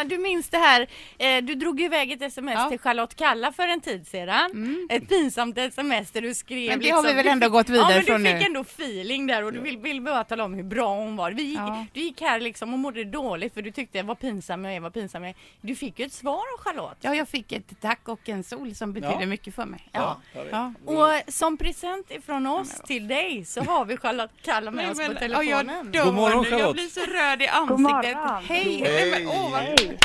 Anna, du minns det här, eh, du drog iväg ett sms Ja. till Charlotte Kalla för en tid sedan. Ett pinsamt sms där du skrev Mm. Men det liksom, har vi väl du ändå fick- gått vidare ja, men från du fick nu. ändå feeling där och du vill, vill bara tala om hur bra hon var. Vi gick, Ja. Du gick här liksom och mådde dåligt för du tyckte jag var pinsam jag är, var pinsam jag är. Du fick ju ett svar av Charlotte. Ja, jag fick ett tack och en sol som betyder Ja. mycket för mig. Ja. Ja. Och som present ifrån oss till dig så har vi Charlotte Kalla med Nej, oss men, på telefonen. God morgon, nu. Jag Charlotte. blir så röd i ansiktet. God morgon. Hej! Hej.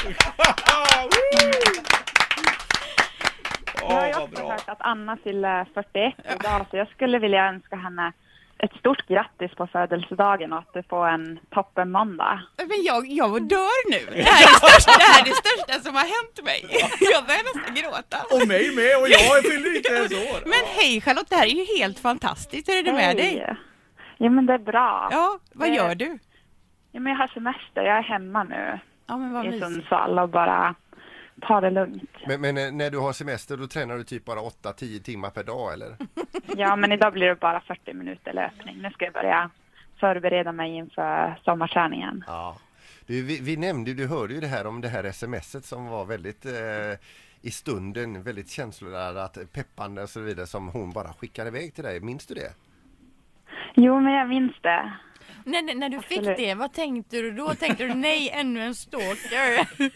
Jag har ju också bra. hört att Anna fyller 41 idag, så jag skulle vilja önska henne ett stort grattis på födelsedagen och att du får en toppen måndag. Men jag, jag dör nu. Det här, är det största, det här är det största som har hänt mig. Jag börjar nästan gråta. Och mig med och jag fyller inte ens år. Men hej Charlotte, det här är ju helt fantastiskt. Hur är det med dig? Hej. Ja men det är bra. Ja, vad Det- gör du? Ja, men jag har semester, jag är hemma nu Ja, men vad i mysigt. Sundsvall och bara tar det lugnt. Men, men eh, när du har semester då tränar du typ bara 8-10 timmar per dag eller? Ja men idag blir det bara 40 minuter löpning. Nu ska jag börja förbereda mig inför sommarträningen. Ja. Du, vi, vi nämnde ju, du hörde ju det här om det här smset som var väldigt eh, i stunden, väldigt känsloladdat, peppande och så vidare som hon bara skickade iväg till dig. Minns du det? Jo men jag minns det. När, när du fick Absolut. det, vad tänkte du då? Tänkte du nej, ännu en stalker?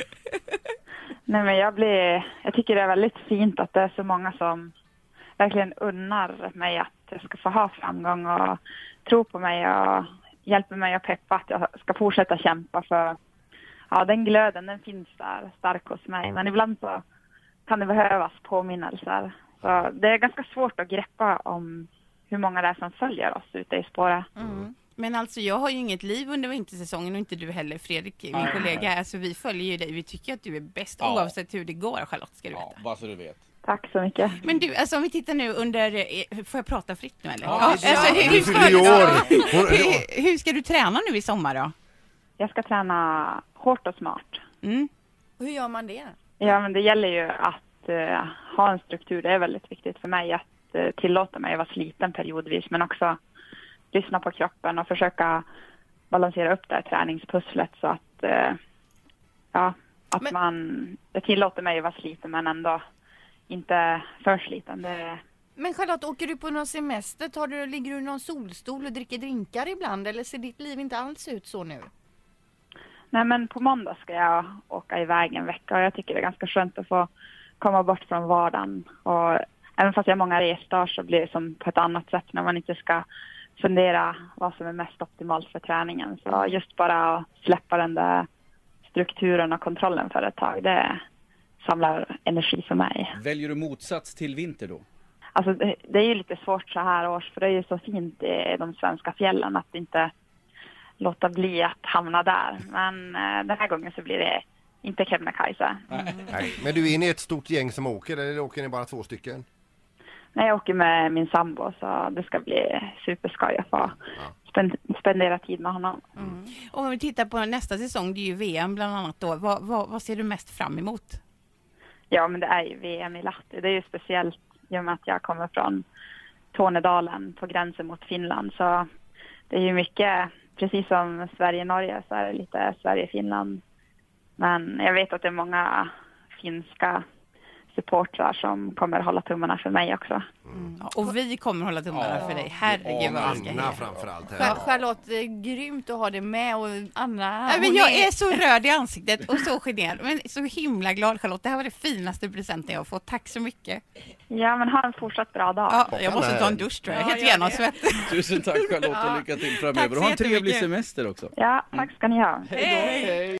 Nej men jag blir, jag tycker det är väldigt fint att det är så många som verkligen unnar mig att jag ska få ha framgång och tro på mig och hjälper mig att peppa att jag ska fortsätta kämpa för ja den glöden den finns där stark hos mig men ibland så kan det behövas påminnelser. Så det är ganska svårt att greppa om hur många det är som följer oss ute i spåret. Men alltså jag har ju inget liv under vintersäsongen och inte du heller Fredrik, min kollega. Alltså vi följer ju dig. Vi tycker att du är bäst Ja. oavsett hur det går Charlotte, ska du Ja, veta. bara så du vet. Tack så mycket. Men du, alltså om vi tittar nu under, eh, får jag prata fritt nu eller? Ja, alltså, det- hur, Du hur! Hon, hur, hur ska du träna nu i sommar då? Jag ska träna hårt och smart. Mm. Hur gör man det? Ja, men det gäller ju att eh, ha en struktur. Det är väldigt viktigt för mig att uh, tillåta mig att vara sliten periodvis, men också lyssna på kroppen och försöka balansera upp det här träningspusslet så att, eh, ja, att Men- man, det tillåter mig att vara sliten men ändå inte för sliten. Det, Men Charlotte, åker du på någon semester? Tar du, ligger du i någon solstol och dricker drinkar ibland? Eller ser ditt liv inte alls ut så nu? nej, men på måndag ska jag åka iväg en vecka och jag tycker det är ganska skönt att få komma bort från vardagen. Och även fast jag har många resdagar så blir det som på ett annat sätt när man inte ska fundera vad som är mest optimalt för träningen. Så just bara att släppa den där strukturen och kontrollen för ett tag, det samlar energi för mig. Väljer du motsats till vinter då? Alltså det, är ju lite svårt så här års för det är ju så fint i de svenska fjällen att inte låta bli att hamna där. Men eh, den här gången så blir det inte Kebnekaise. nej. Men du är inne i ett stort gäng som åker eller åker ni bara två stycken? Nej, jag åker med min sambo så det ska bli superskoj att få spend, spendera tid med honom. Och om vi tittar på nästa säsong, det är ju VM bland annat då. Vad, vad, vad ser du mest fram emot? Ja, men det är ju VM i Lahti. Det är ju speciellt i och med att jag kommer från Tornedalen på gränsen mot Finland. Så det är ju mycket, precis som Sverige-Norge så är det lite Sverige-Finland. Men jag vet att det är många finska supportrar som kommer hålla tummarna för mig också. Ja, och vi kommer hålla tummarna Ja. för dig. Herregud vad vi ska Anna framförallt. Här. Charlotte, eh, grymt att ha dig med och Anna Nej, men jag är så röd i ansiktet och så generad. Men så himla glad Charlotte. Det här var det finaste presenten jag har fått. Tack så mycket. Ja, men ha en fortsatt bra dag. Ja, jag måste ta en dusch tror jag. Ja, Helt genomsvettig. Tusen tack Charlotte och lycka till framöver. Och ha en trevlig semester också. Ja, tack ska ni ha. Ett